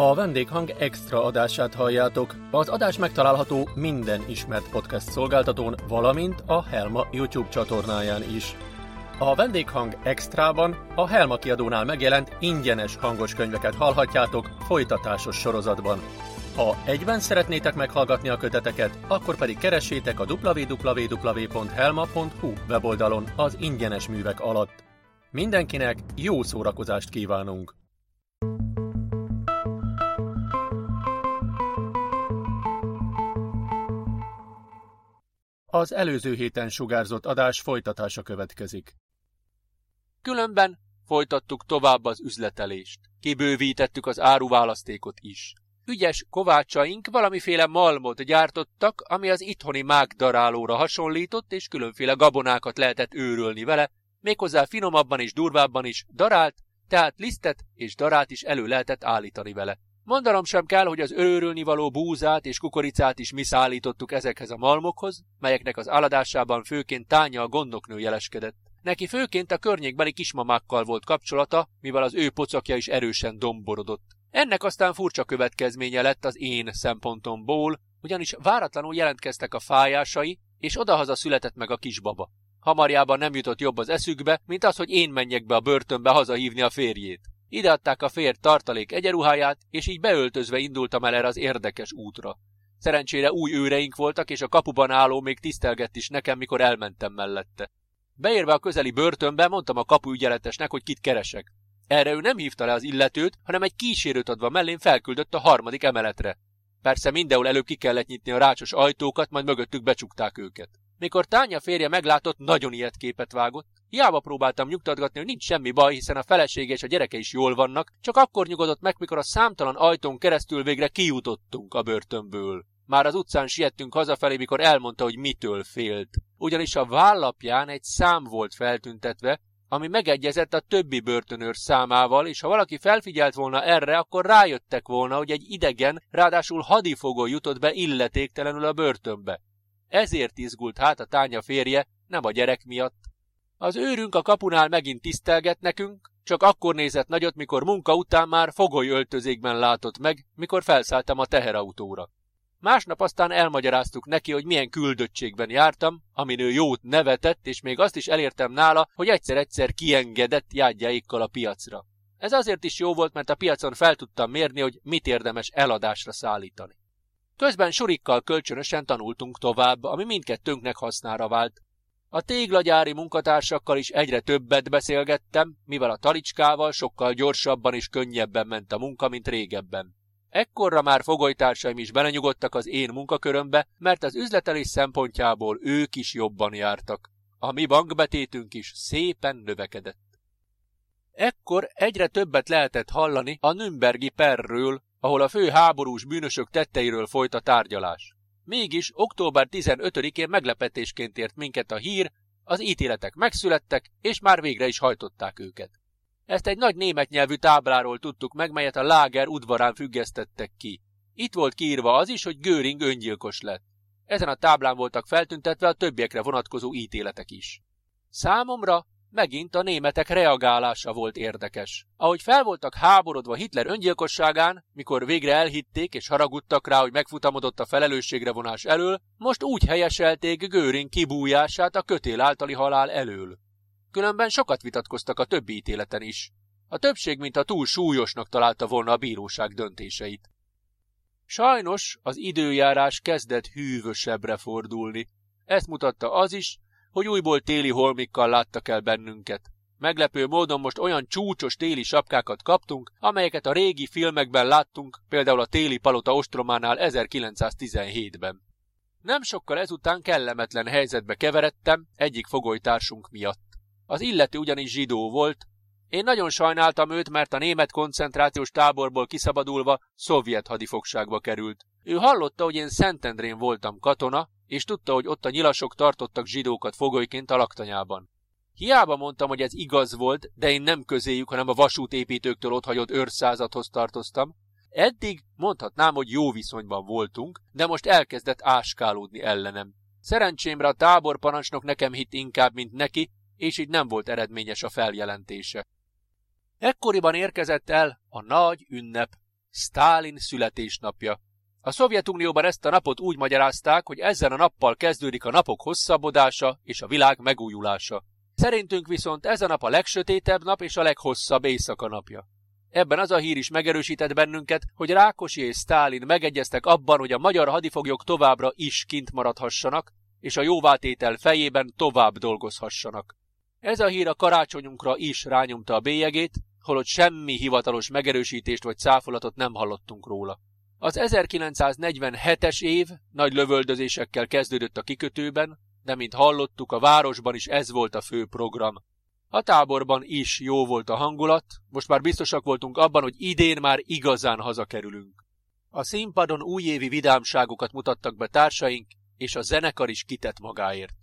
A vendéghang extra adását halljátok. Az adás megtalálható minden ismert podcast szolgáltatón, valamint a Helma YouTube csatornáján is. A vendéghang extrában a Helma kiadónál megjelent ingyenes hangos könyveket hallhatjátok folytatásos sorozatban. Ha egyben szeretnétek meghallgatni a köteteket, akkor pedig keressétek a www.helma.hu weboldalon az ingyenes művek alatt. Mindenkinek jó szórakozást kívánunk! Az előző héten sugárzott adás folytatása következik. Különben folytattuk tovább az üzletelést. Kibővítettük az áruválasztékot is. Ügyes kovácsaink valamiféle malmot gyártottak, ami az itthoni mágdarálóra hasonlított, és különféle gabonákat lehetett őrölni vele, méghozzá finomabban és durvábban is darált, tehát lisztet és darát is elő lehetett állítani vele. Mondanom sem kell, hogy az őrölni való búzát és kukoricát is mi szállítottuk ezekhez a malmokhoz, melyeknek az aladásában főként Tánya a gondoknő jeleskedett. Neki főként a környékbeli kismamákkal volt kapcsolata, mivel az ő pocakja is erősen domborodott. Ennek aztán furcsa következménye lett az én szempontomból, ugyanis váratlanul jelentkeztek a fájásai, és odahaza született meg a kisbaba. Hamarjában nem jutott jobb az eszükbe, mint az, hogy én menjek be a börtönbe hazahívni a férjét. Ide adták a férj tartalék egyenruháját, és így beöltözve indultam el erre az érdekes útra. Szerencsére új őreink voltak, és a kapuban álló még tisztelgett is nekem, mikor elmentem mellette. Beérve a közeli börtönbe, mondtam a kapuügyeletesnek, hogy kit keresek. Erre ő nem hívta le az illetőt, hanem egy kísérőt adva mellén felküldött a harmadik emeletre. Persze mindenhol előbb ki kellett nyitni a rácsos ajtókat, majd mögöttük becsukták őket. Mikor Tánya férje meglátott, nagyon ilyet képet vágott. Hiába próbáltam nyugtatgatni, hogy nincs semmi baj, hiszen a felesége és a gyereke is jól vannak, csak akkor nyugodott meg, mikor a számtalan ajtón keresztül végre kijutottunk a börtönből. Már az utcán siettünk hazafelé, mikor elmondta, hogy mitől félt. Ugyanis a vállapján egy szám volt feltüntetve, ami megegyezett a többi börtönőr számával, és ha valaki felfigyelt volna erre, akkor rájöttek volna, hogy egy idegen, ráadásul hadifogó jutott be illetéktelenül a börtönbe. Ezért izgult hát a tánya férje, nem a gyerek miatt. Az őrünk a kapunál megint tisztelget nekünk, csak akkor nézett nagyot, mikor munka után már fogoly öltözékben látott meg, mikor felszálltam a teherautóra. Másnap aztán elmagyaráztuk neki, hogy milyen küldöttségben jártam, amin ő jót nevetett, és még azt is elértem nála, hogy egyszer-egyszer kiengedett jádjáikkal a piacra. Ez azért is jó volt, mert a piacon fel tudtam mérni, hogy mit érdemes eladásra szállítani. Közben surikkal kölcsönösen tanultunk tovább, ami mindkettőnknek hasznára vált. A téglagyári munkatársakkal is egyre többet beszélgettem, mivel a talicskával sokkal gyorsabban és könnyebben ment a munka, mint régebben. Ekkorra már fogolytársaim is belenyugodtak az én munkakörömbe, mert az üzletelés szempontjából ők is jobban jártak. A mi bankbetétünk is szépen növekedett. Ekkor egyre többet lehetett hallani a Nürnbergi perről, ahol a fő háborús bűnösök tetteiről folyt a tárgyalás. Mégis október 15-én meglepetésként ért minket a hír, az ítéletek megszülettek, és már végre is hajtották őket. Ezt egy nagy német nyelvű tábláról tudtuk meg, melyet a láger udvarán függesztettek ki. Itt volt kiírva az is, hogy Göring öngyilkos lett. Ezen a táblán voltak feltüntetve a többiekre vonatkozó ítéletek is. Számomra Megint a németek reagálása volt érdekes. Ahogy fel voltak háborodva Hitler öngyilkosságán, mikor végre elhitték és haragudtak rá, hogy megfutamodott a felelősségre vonás elől, most úgy helyeselték Göring kibújását a kötél általi halál elől. Különben sokat vitatkoztak a többi ítéleten is. A többség, mint a túl súlyosnak találta volna a bíróság döntéseit. Sajnos az időjárás kezdett hűvösebbre fordulni. Ezt mutatta az is, hogy újból téli holmikkal láttak el bennünket. Meglepő módon most olyan csúcsos téli sapkákat kaptunk, amelyeket a régi filmekben láttunk, például a téli palota ostrománál 1917-ben. Nem sokkal ezután kellemetlen helyzetbe keveredtem egyik fogolytársunk miatt. Az illető ugyanis zsidó volt, én nagyon sajnáltam őt, mert a német koncentrációs táborból kiszabadulva szovjet hadifogságba került. Ő hallotta, hogy én Szentendrén voltam katona, és tudta, hogy ott a nyilasok tartottak zsidókat fogolyként a laktanyában. Hiába mondtam, hogy ez igaz volt, de én nem közéjük, hanem a vasútépítőktől otthagyott őrszázadhoz tartoztam. Eddig mondhatnám, hogy jó viszonyban voltunk, de most elkezdett áskálódni ellenem. Szerencsémre a táborparancsnok nekem hitt inkább, mint neki, és így nem volt eredményes a feljelentése. Ekkoriban érkezett el a nagy ünnep. Stálin születésnapja. A Szovjetunióban ezt a napot úgy magyarázták, hogy ezen a nappal kezdődik a napok hosszabbodása és a világ megújulása. Szerintünk viszont ez a nap a legsötétebb nap és a leghosszabb éjszaka napja. Ebben az a hír is megerősített bennünket, hogy Rákosi és Stálin megegyeztek abban, hogy a magyar hadifoglyok továbbra is kint maradhassanak, és a jóvátétel fejében tovább dolgozhassanak. Ez a hír a karácsonyunkra is rányomta a bélyegét, holott semmi hivatalos megerősítést vagy cáfolatot nem hallottunk róla. Az 1947-es év nagy lövöldözésekkel kezdődött a kikötőben, de mint hallottuk, a városban is ez volt a fő program. A táborban is jó volt a hangulat, most már biztosak voltunk abban, hogy idén már igazán hazakerülünk. A színpadon újévi vidámságokat mutattak be társaink, és a zenekar is kitett magáért.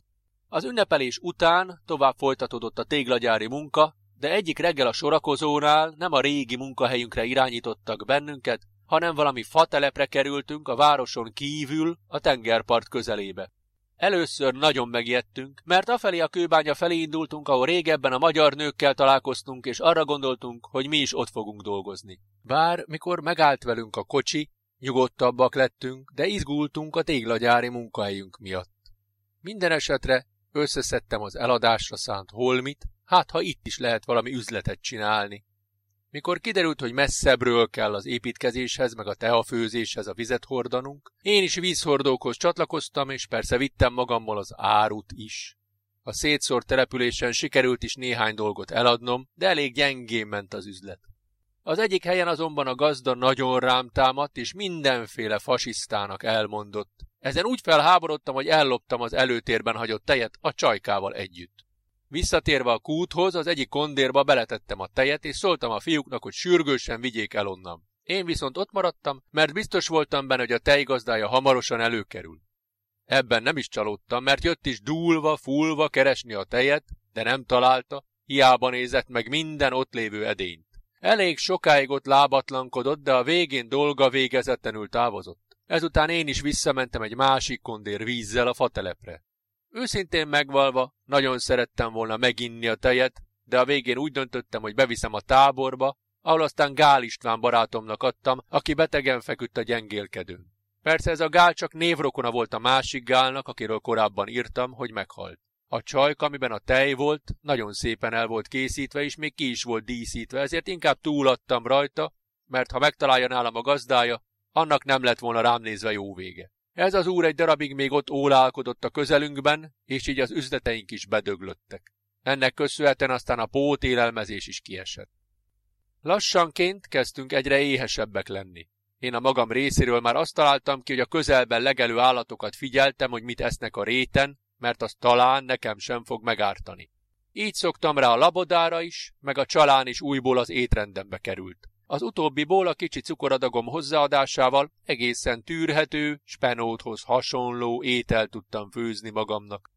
Az ünnepelés után tovább folytatódott a téglagyári munka, de egyik reggel a sorakozónál nem a régi munkahelyünkre irányítottak bennünket, hanem valami fatelepre kerültünk a városon kívül a tengerpart közelébe. Először nagyon megijedtünk, mert afelé a kőbánya felé indultunk, ahol régebben a magyar nőkkel találkoztunk, és arra gondoltunk, hogy mi is ott fogunk dolgozni. Bár mikor megállt velünk a kocsi, nyugodtabbak lettünk, de izgultunk a téglagyári munkahelyünk miatt. Minden esetre összeszedtem az eladásra szánt holmit, hát ha itt is lehet valami üzletet csinálni. Mikor kiderült, hogy messzebbről kell az építkezéshez, meg a teafőzéshez a vizet hordanunk, én is vízhordókhoz csatlakoztam, és persze vittem magammal az árut is. A szétszórt településen sikerült is néhány dolgot eladnom, de elég gyengén ment az üzlet. Az egyik helyen azonban a gazda nagyon rám támadt, és mindenféle fasisztának elmondott. Ezen úgy felháborodtam, hogy elloptam az előtérben hagyott tejet a csajkával együtt. Visszatérve a kúthoz, az egyik kondérba beletettem a tejet, és szóltam a fiúknak, hogy sürgősen vigyék el onnan. Én viszont ott maradtam, mert biztos voltam benne, hogy a tejgazdája hamarosan előkerül. Ebben nem is csalódtam, mert jött is dúlva, fulva keresni a tejet, de nem találta, hiába nézett meg minden ott lévő edényt. Elég sokáig ott lábatlankodott, de a végén dolga végezetlenül távozott. Ezután én is visszamentem egy másik kondér vízzel a fatelepre. Őszintén megvalva, nagyon szerettem volna meginni a tejet, de a végén úgy döntöttem, hogy beviszem a táborba, ahol aztán Gál István barátomnak adtam, aki betegen feküdt a gyengélkedőn. Persze ez a Gál csak névrokona volt a másik Gálnak, akiről korábban írtam, hogy meghalt. A csajk, amiben a tej volt, nagyon szépen el volt készítve, és még ki is volt díszítve, ezért inkább túladtam rajta, mert ha megtalálja nálam a gazdája, annak nem lett volna rám nézve jó vége. Ez az úr egy darabig még ott ólálkodott a közelünkben, és így az üzleteink is bedöglöttek. Ennek köszönhetően aztán a pót élelmezés is kiesett. Lassanként kezdtünk egyre éhesebbek lenni. Én a magam részéről már azt találtam ki, hogy a közelben legelő állatokat figyeltem, hogy mit esznek a réten, mert az talán nekem sem fog megártani. Így szoktam rá a labodára is, meg a csalán is újból az étrendembe került. Az utóbbiból a kicsi cukoradagom hozzáadásával egészen tűrhető, spenóthoz hasonló étel tudtam főzni magamnak.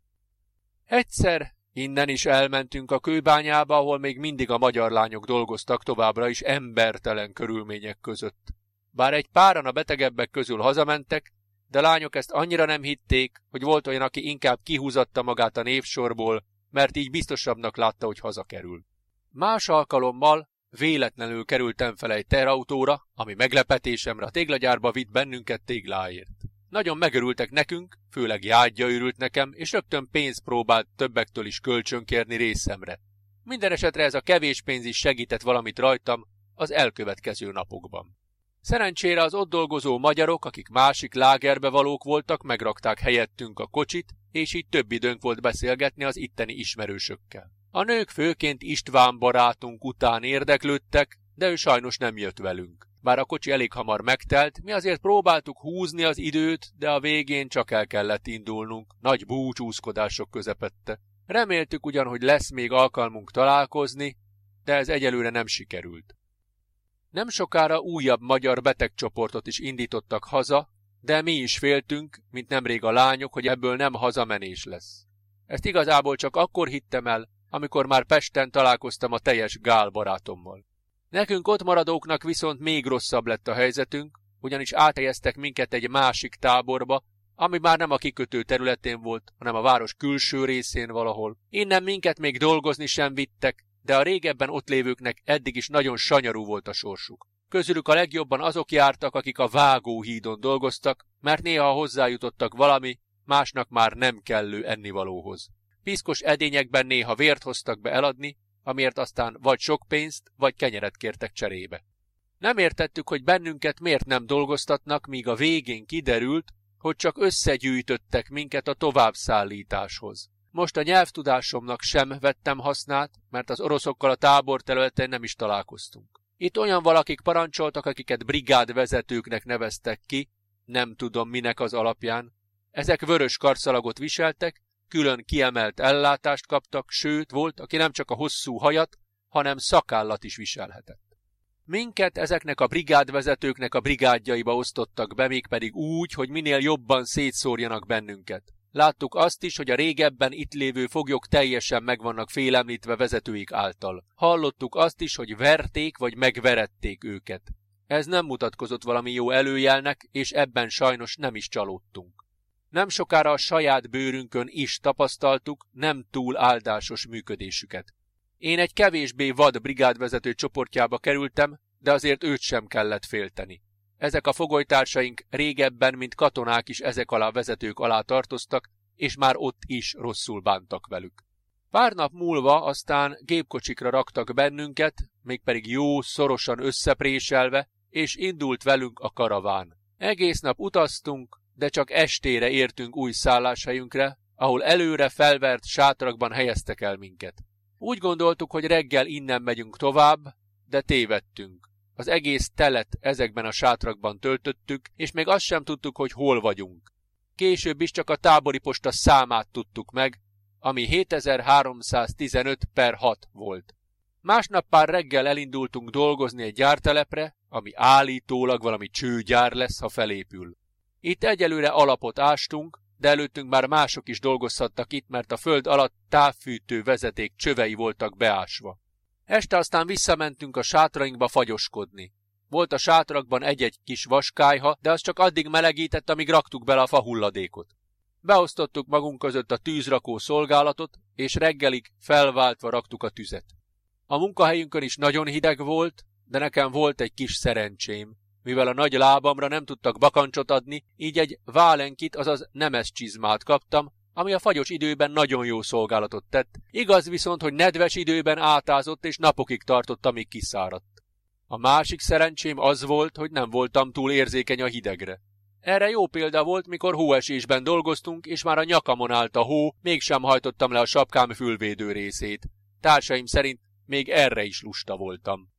Egyszer innen is elmentünk a kőbányába, ahol még mindig a magyar lányok dolgoztak továbbra is embertelen körülmények között. Bár egy páran a betegebbek közül hazamentek, de lányok ezt annyira nem hitték, hogy volt olyan, aki inkább kihúzatta magát a névsorból, mert így biztosabbnak látta, hogy hazakerül. Más alkalommal Véletlenül kerültem fel egy terautóra, ami meglepetésemre a téglagyárba vitt bennünket tégláért. Nagyon megörültek nekünk, főleg jágyja örült nekem, és rögtön pénzt próbált többektől is kölcsönkérni részemre. Minden esetre ez a kevés pénz is segített valamit rajtam az elkövetkező napokban. Szerencsére az ott dolgozó magyarok, akik másik lágerbe valók voltak, megrakták helyettünk a kocsit, és így több időnk volt beszélgetni az itteni ismerősökkel. A nők főként István barátunk után érdeklődtek, de ő sajnos nem jött velünk. Bár a kocsi elég hamar megtelt, mi azért próbáltuk húzni az időt, de a végén csak el kellett indulnunk, nagy búcsúzkodások közepette. Reméltük ugyan, hogy lesz még alkalmunk találkozni, de ez egyelőre nem sikerült. Nem sokára újabb magyar betegcsoportot is indítottak haza, de mi is féltünk, mint nemrég a lányok, hogy ebből nem hazamenés lesz. Ezt igazából csak akkor hittem el, amikor már Pesten találkoztam a teljes Gál barátommal. Nekünk ott maradóknak viszont még rosszabb lett a helyzetünk, ugyanis áthelyeztek minket egy másik táborba, ami már nem a kikötő területén volt, hanem a város külső részén valahol. Innen minket még dolgozni sem vittek, de a régebben ott lévőknek eddig is nagyon sanyarú volt a sorsuk. Közülük a legjobban azok jártak, akik a vágóhídon dolgoztak, mert néha hozzájutottak valami, másnak már nem kellő ennivalóhoz. Piszkos edényekben néha vért hoztak be eladni, amiért aztán vagy sok pénzt, vagy kenyeret kértek cserébe. Nem értettük, hogy bennünket miért nem dolgoztatnak, míg a végén kiderült, hogy csak összegyűjtöttek minket a továbbszállításhoz. Most a nyelvtudásomnak sem vettem hasznát, mert az oroszokkal a tábor területén nem is találkoztunk. Itt olyan valakik parancsoltak, akiket brigádvezetőknek neveztek ki, nem tudom minek az alapján. Ezek vörös karszalagot viseltek, külön kiemelt ellátást kaptak, sőt, volt, aki nem csak a hosszú hajat, hanem szakállat is viselhetett. Minket ezeknek a brigádvezetőknek a brigádjaiba osztottak be, mégpedig úgy, hogy minél jobban szétszórjanak bennünket. Láttuk azt is, hogy a régebben itt lévő foglyok teljesen meg vannak félemlítve vezetőik által. Hallottuk azt is, hogy verték vagy megverették őket. Ez nem mutatkozott valami jó előjelnek, és ebben sajnos nem is csalódtunk. Nem sokára a saját bőrünkön is tapasztaltuk nem túl áldásos működésüket. Én egy kevésbé vad brigádvezető csoportjába kerültem, de azért őt sem kellett félteni. Ezek a fogolytársaink régebben, mint katonák is ezek alá vezetők alá tartoztak, és már ott is rosszul bántak velük. Pár nap múlva aztán gépkocsikra raktak bennünket, mégpedig jó, szorosan összepréselve, és indult velünk a karaván. Egész nap utaztunk, de csak estére értünk új szálláshelyünkre, ahol előre felvert sátrakban helyeztek el minket. Úgy gondoltuk, hogy reggel innen megyünk tovább, de tévedtünk. Az egész telet ezekben a sátrakban töltöttük, és még azt sem tudtuk, hogy hol vagyunk. Később is csak a tábori posta számát tudtuk meg, ami 7315 per 6 volt. Másnap pár reggel elindultunk dolgozni egy gyártelepre, ami állítólag valami csőgyár lesz, ha felépül. Itt egyelőre alapot ástunk, de előttünk már mások is dolgozhattak itt, mert a föld alatt távfűtő vezeték csövei voltak beásva. Este aztán visszamentünk a sátrainkba fagyoskodni. Volt a sátrakban egy-egy kis vaskályha, de az csak addig melegített, amíg raktuk bele a fahulladékot. Beosztottuk magunk között a tűzrakó szolgálatot, és reggelig felváltva raktuk a tüzet. A munkahelyünkön is nagyon hideg volt, de nekem volt egy kis szerencsém. Mivel a nagy lábamra nem tudtak bakancsot adni, így egy válenkit, azaz nemes csizmát kaptam, ami a fagyos időben nagyon jó szolgálatot tett. Igaz viszont, hogy nedves időben átázott és napokig tartott, amíg kiszáradt. A másik szerencsém az volt, hogy nem voltam túl érzékeny a hidegre. Erre jó példa volt, mikor hóesésben dolgoztunk, és már a nyakamon állt a hó, mégsem hajtottam le a sapkám fülvédő részét. Társaim szerint még erre is lusta voltam.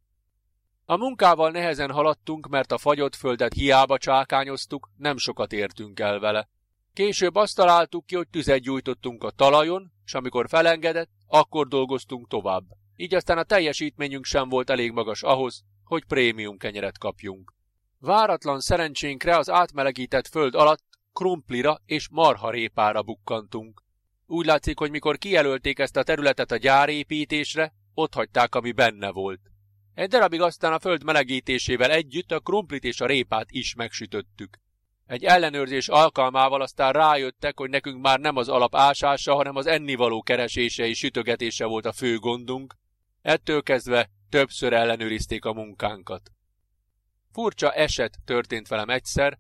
A munkával nehezen haladtunk, mert a fagyott földet hiába csákányoztuk, nem sokat értünk el vele. Később azt találtuk ki, hogy tüzet gyújtottunk a talajon, és amikor felengedett, akkor dolgoztunk tovább. Így aztán a teljesítményünk sem volt elég magas ahhoz, hogy prémium kenyeret kapjunk. Váratlan szerencsénkre az átmelegített föld alatt krumplira és marharépára bukkantunk. Úgy látszik, hogy mikor kijelölték ezt a területet a gyárépítésre, ott hagyták, ami benne volt. Egy darabig aztán a föld melegítésével együtt a krumplit és a répát is megsütöttük. Egy ellenőrzés alkalmával aztán rájöttek, hogy nekünk már nem az alap ásása, hanem az ennivaló keresése és sütögetése volt a fő gondunk. Ettől kezdve többször ellenőrizték a munkánkat. Furcsa eset történt velem egyszer.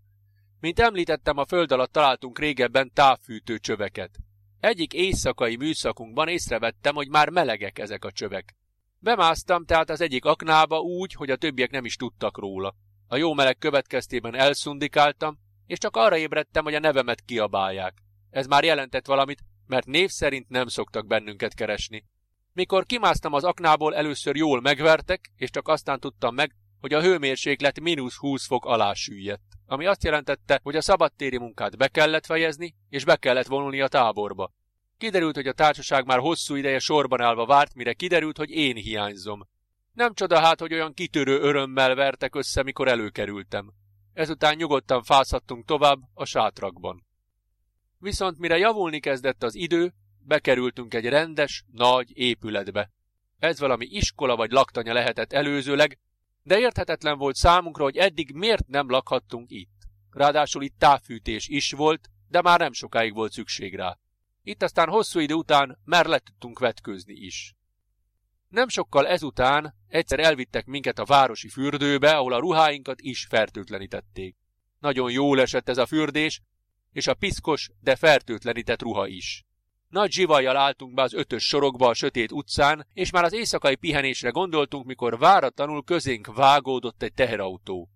Mint említettem, a föld alatt találtunk régebben távfűtő csöveket. Egyik éjszakai műszakunkban észrevettem, hogy már melegek ezek a csövek. Bemásztam tehát az egyik aknába úgy, hogy a többiek nem is tudtak róla. A jó meleg következtében elszundikáltam, és csak arra ébredtem, hogy a nevemet kiabálják. Ez már jelentett valamit, mert név szerint nem szoktak bennünket keresni. Mikor kimásztam az aknából, először jól megvertek, és csak aztán tudtam meg, hogy a hőmérséklet mínusz 20 fok alá süllyedt, ami azt jelentette, hogy a szabadtéri munkát be kellett fejezni, és be kellett vonulni a táborba. Kiderült, hogy a társaság már hosszú ideje sorban állva várt, mire kiderült, hogy én hiányzom. Nem csoda hát, hogy olyan kitörő örömmel vertek össze, mikor előkerültem. Ezután nyugodtan fázhattunk tovább a sátrakban. Viszont mire javulni kezdett az idő, bekerültünk egy rendes, nagy épületbe. Ez valami iskola vagy laktanya lehetett előzőleg, de érthetetlen volt számunkra, hogy eddig miért nem lakhattunk itt. Ráadásul itt távfűtés is volt, de már nem sokáig volt szükség rá. Itt aztán hosszú idő után már le tudtunk vetkőzni is. Nem sokkal ezután egyszer elvittek minket a városi fürdőbe, ahol a ruháinkat is fertőtlenítették. Nagyon jól esett ez a fürdés, és a piszkos, de fertőtlenített ruha is. Nagy zsivajjal álltunk be az ötös sorokba a sötét utcán, és már az éjszakai pihenésre gondoltunk, mikor váratlanul közénk vágódott egy teherautó.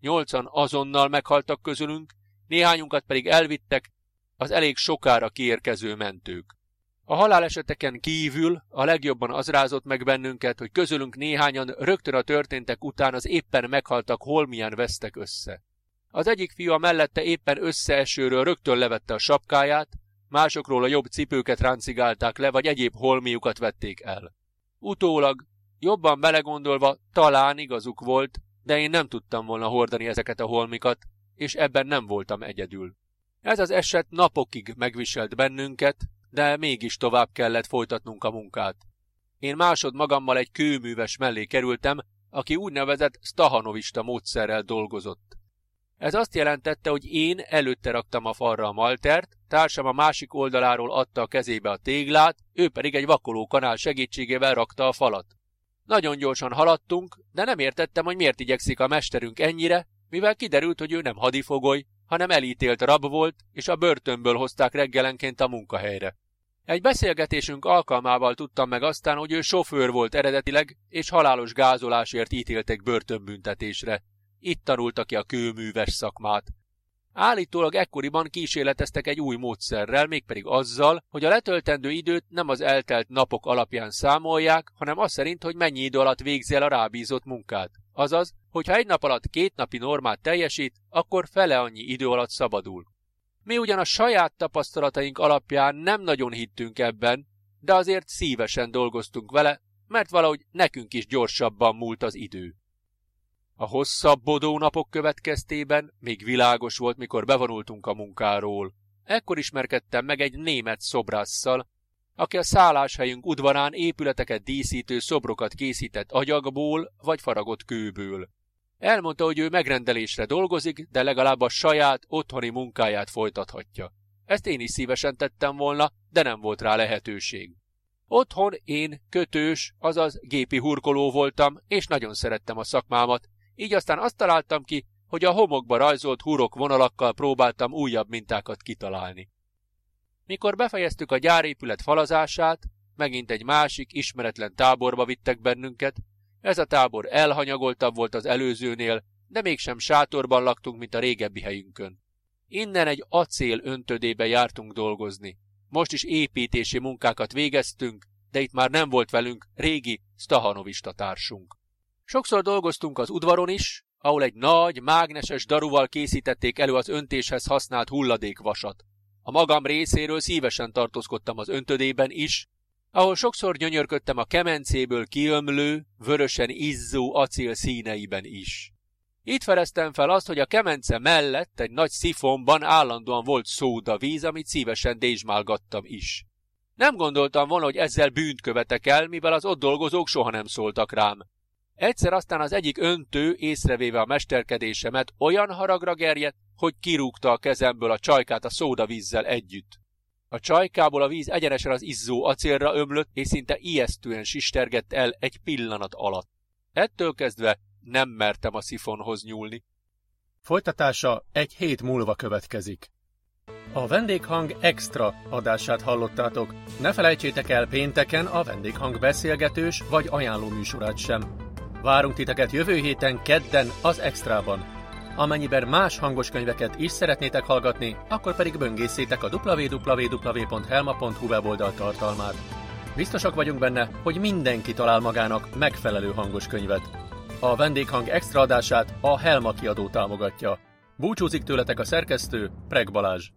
Nyolcan azonnal meghaltak közülünk, néhányunkat pedig elvittek az elég sokára kiérkező mentők. A haláleseteken kívül a legjobban az rázott meg bennünket, hogy közülünk néhányan rögtön a történtek után az éppen meghaltak holmilyen vesztek össze. Az egyik fiú a mellette éppen összeesőről rögtön levette a sapkáját, másokról a jobb cipőket ráncigálták le, vagy egyéb holmiukat vették el. Utólag, jobban belegondolva, talán igazuk volt, de én nem tudtam volna hordani ezeket a holmikat, és ebben nem voltam egyedül. Ez az eset napokig megviselt bennünket, de mégis tovább kellett folytatnunk a munkát. Én másod magammal egy kőműves mellé kerültem, aki úgynevezett stahanovista módszerrel dolgozott. Ez azt jelentette, hogy én előtte raktam a falra a maltert, társam a másik oldaláról adta a kezébe a téglát, ő pedig egy vakoló kanál segítségével rakta a falat. Nagyon gyorsan haladtunk, de nem értettem, hogy miért igyekszik a mesterünk ennyire, mivel kiderült, hogy ő nem hadifogoly, hanem elítélt rab volt, és a börtönből hozták reggelenként a munkahelyre. Egy beszélgetésünk alkalmával tudtam meg aztán, hogy ő sofőr volt eredetileg, és halálos gázolásért ítéltek börtönbüntetésre. Itt tanulta ki a kőműves szakmát. Állítólag ekkoriban kísérleteztek egy új módszerrel, mégpedig azzal, hogy a letöltendő időt nem az eltelt napok alapján számolják, hanem az szerint, hogy mennyi idő alatt végzi el a rábízott munkát. Azaz, hogyha egy nap alatt két napi normát teljesít, akkor fele annyi idő alatt szabadul. Mi ugyan a saját tapasztalataink alapján nem nagyon hittünk ebben, de azért szívesen dolgoztunk vele, mert valahogy nekünk is gyorsabban múlt az idő. A hosszabbodó napok következtében még világos volt, mikor bevonultunk a munkáról. Ekkor ismerkedtem meg egy német szobrásszal, aki a szálláshelyünk udvarán épületeket díszítő szobrokat készített agyagból vagy faragott kőből. Elmondta, hogy ő megrendelésre dolgozik, de legalább a saját otthoni munkáját folytathatja. Ezt én is szívesen tettem volna, de nem volt rá lehetőség. Otthon én kötős, azaz gépi hurkoló voltam, és nagyon szerettem a szakmámat, így aztán azt találtam ki, hogy a homokba rajzolt hurok vonalakkal próbáltam újabb mintákat kitalálni. Mikor befejeztük a gyárépület falazását, megint egy másik, ismeretlen táborba vittek bennünket, ez a tábor elhanyagoltabb volt az előzőnél, de mégsem sátorban laktunk, mint a régebbi helyünkön. Innen egy acél öntödébe jártunk dolgozni. Most is építési munkákat végeztünk, de itt már nem volt velünk régi Stahanovista társunk. Sokszor dolgoztunk az udvaron is, ahol egy nagy, mágneses daruval készítették elő az öntéshez használt hulladékvasat. A magam részéről szívesen tartózkodtam az öntödében is, ahol sokszor gyönyörködtem a kemencéből kiömlő, vörösen izzó acél színeiben is. Itt fereztem fel azt, hogy a kemence mellett egy nagy szifonban állandóan volt szóda víz, amit szívesen dézsmálgattam is. Nem gondoltam volna, hogy ezzel bűnt követek el, mivel az ott dolgozók soha nem szóltak rám. Egyszer aztán az egyik öntő, észrevéve a mesterkedésemet, olyan haragra gerjedt, hogy kirúgta a kezemből a csajkát a szódavízzel együtt. A csajkából a víz egyenesen az izzó acélra ömlött, és szinte ijesztően sistergett el egy pillanat alatt. Ettől kezdve nem mertem a szifonhoz nyúlni. Folytatása egy hét múlva következik. A vendéghang extra adását hallottátok. Ne felejtsétek el pénteken a vendéghang beszélgetős vagy ajánló műsorát sem. Várunk titeket jövő héten kedden az extrában. Amennyiben más hangos könyveket is szeretnétek hallgatni, akkor pedig böngészétek a www.helma.hu weboldal tartalmát. Biztosak vagyunk benne, hogy mindenki talál magának megfelelő hangos könyvet. A vendéghang extra adását a Helma kiadó támogatja. Búcsúzik tőletek a szerkesztő, Preg Balázs.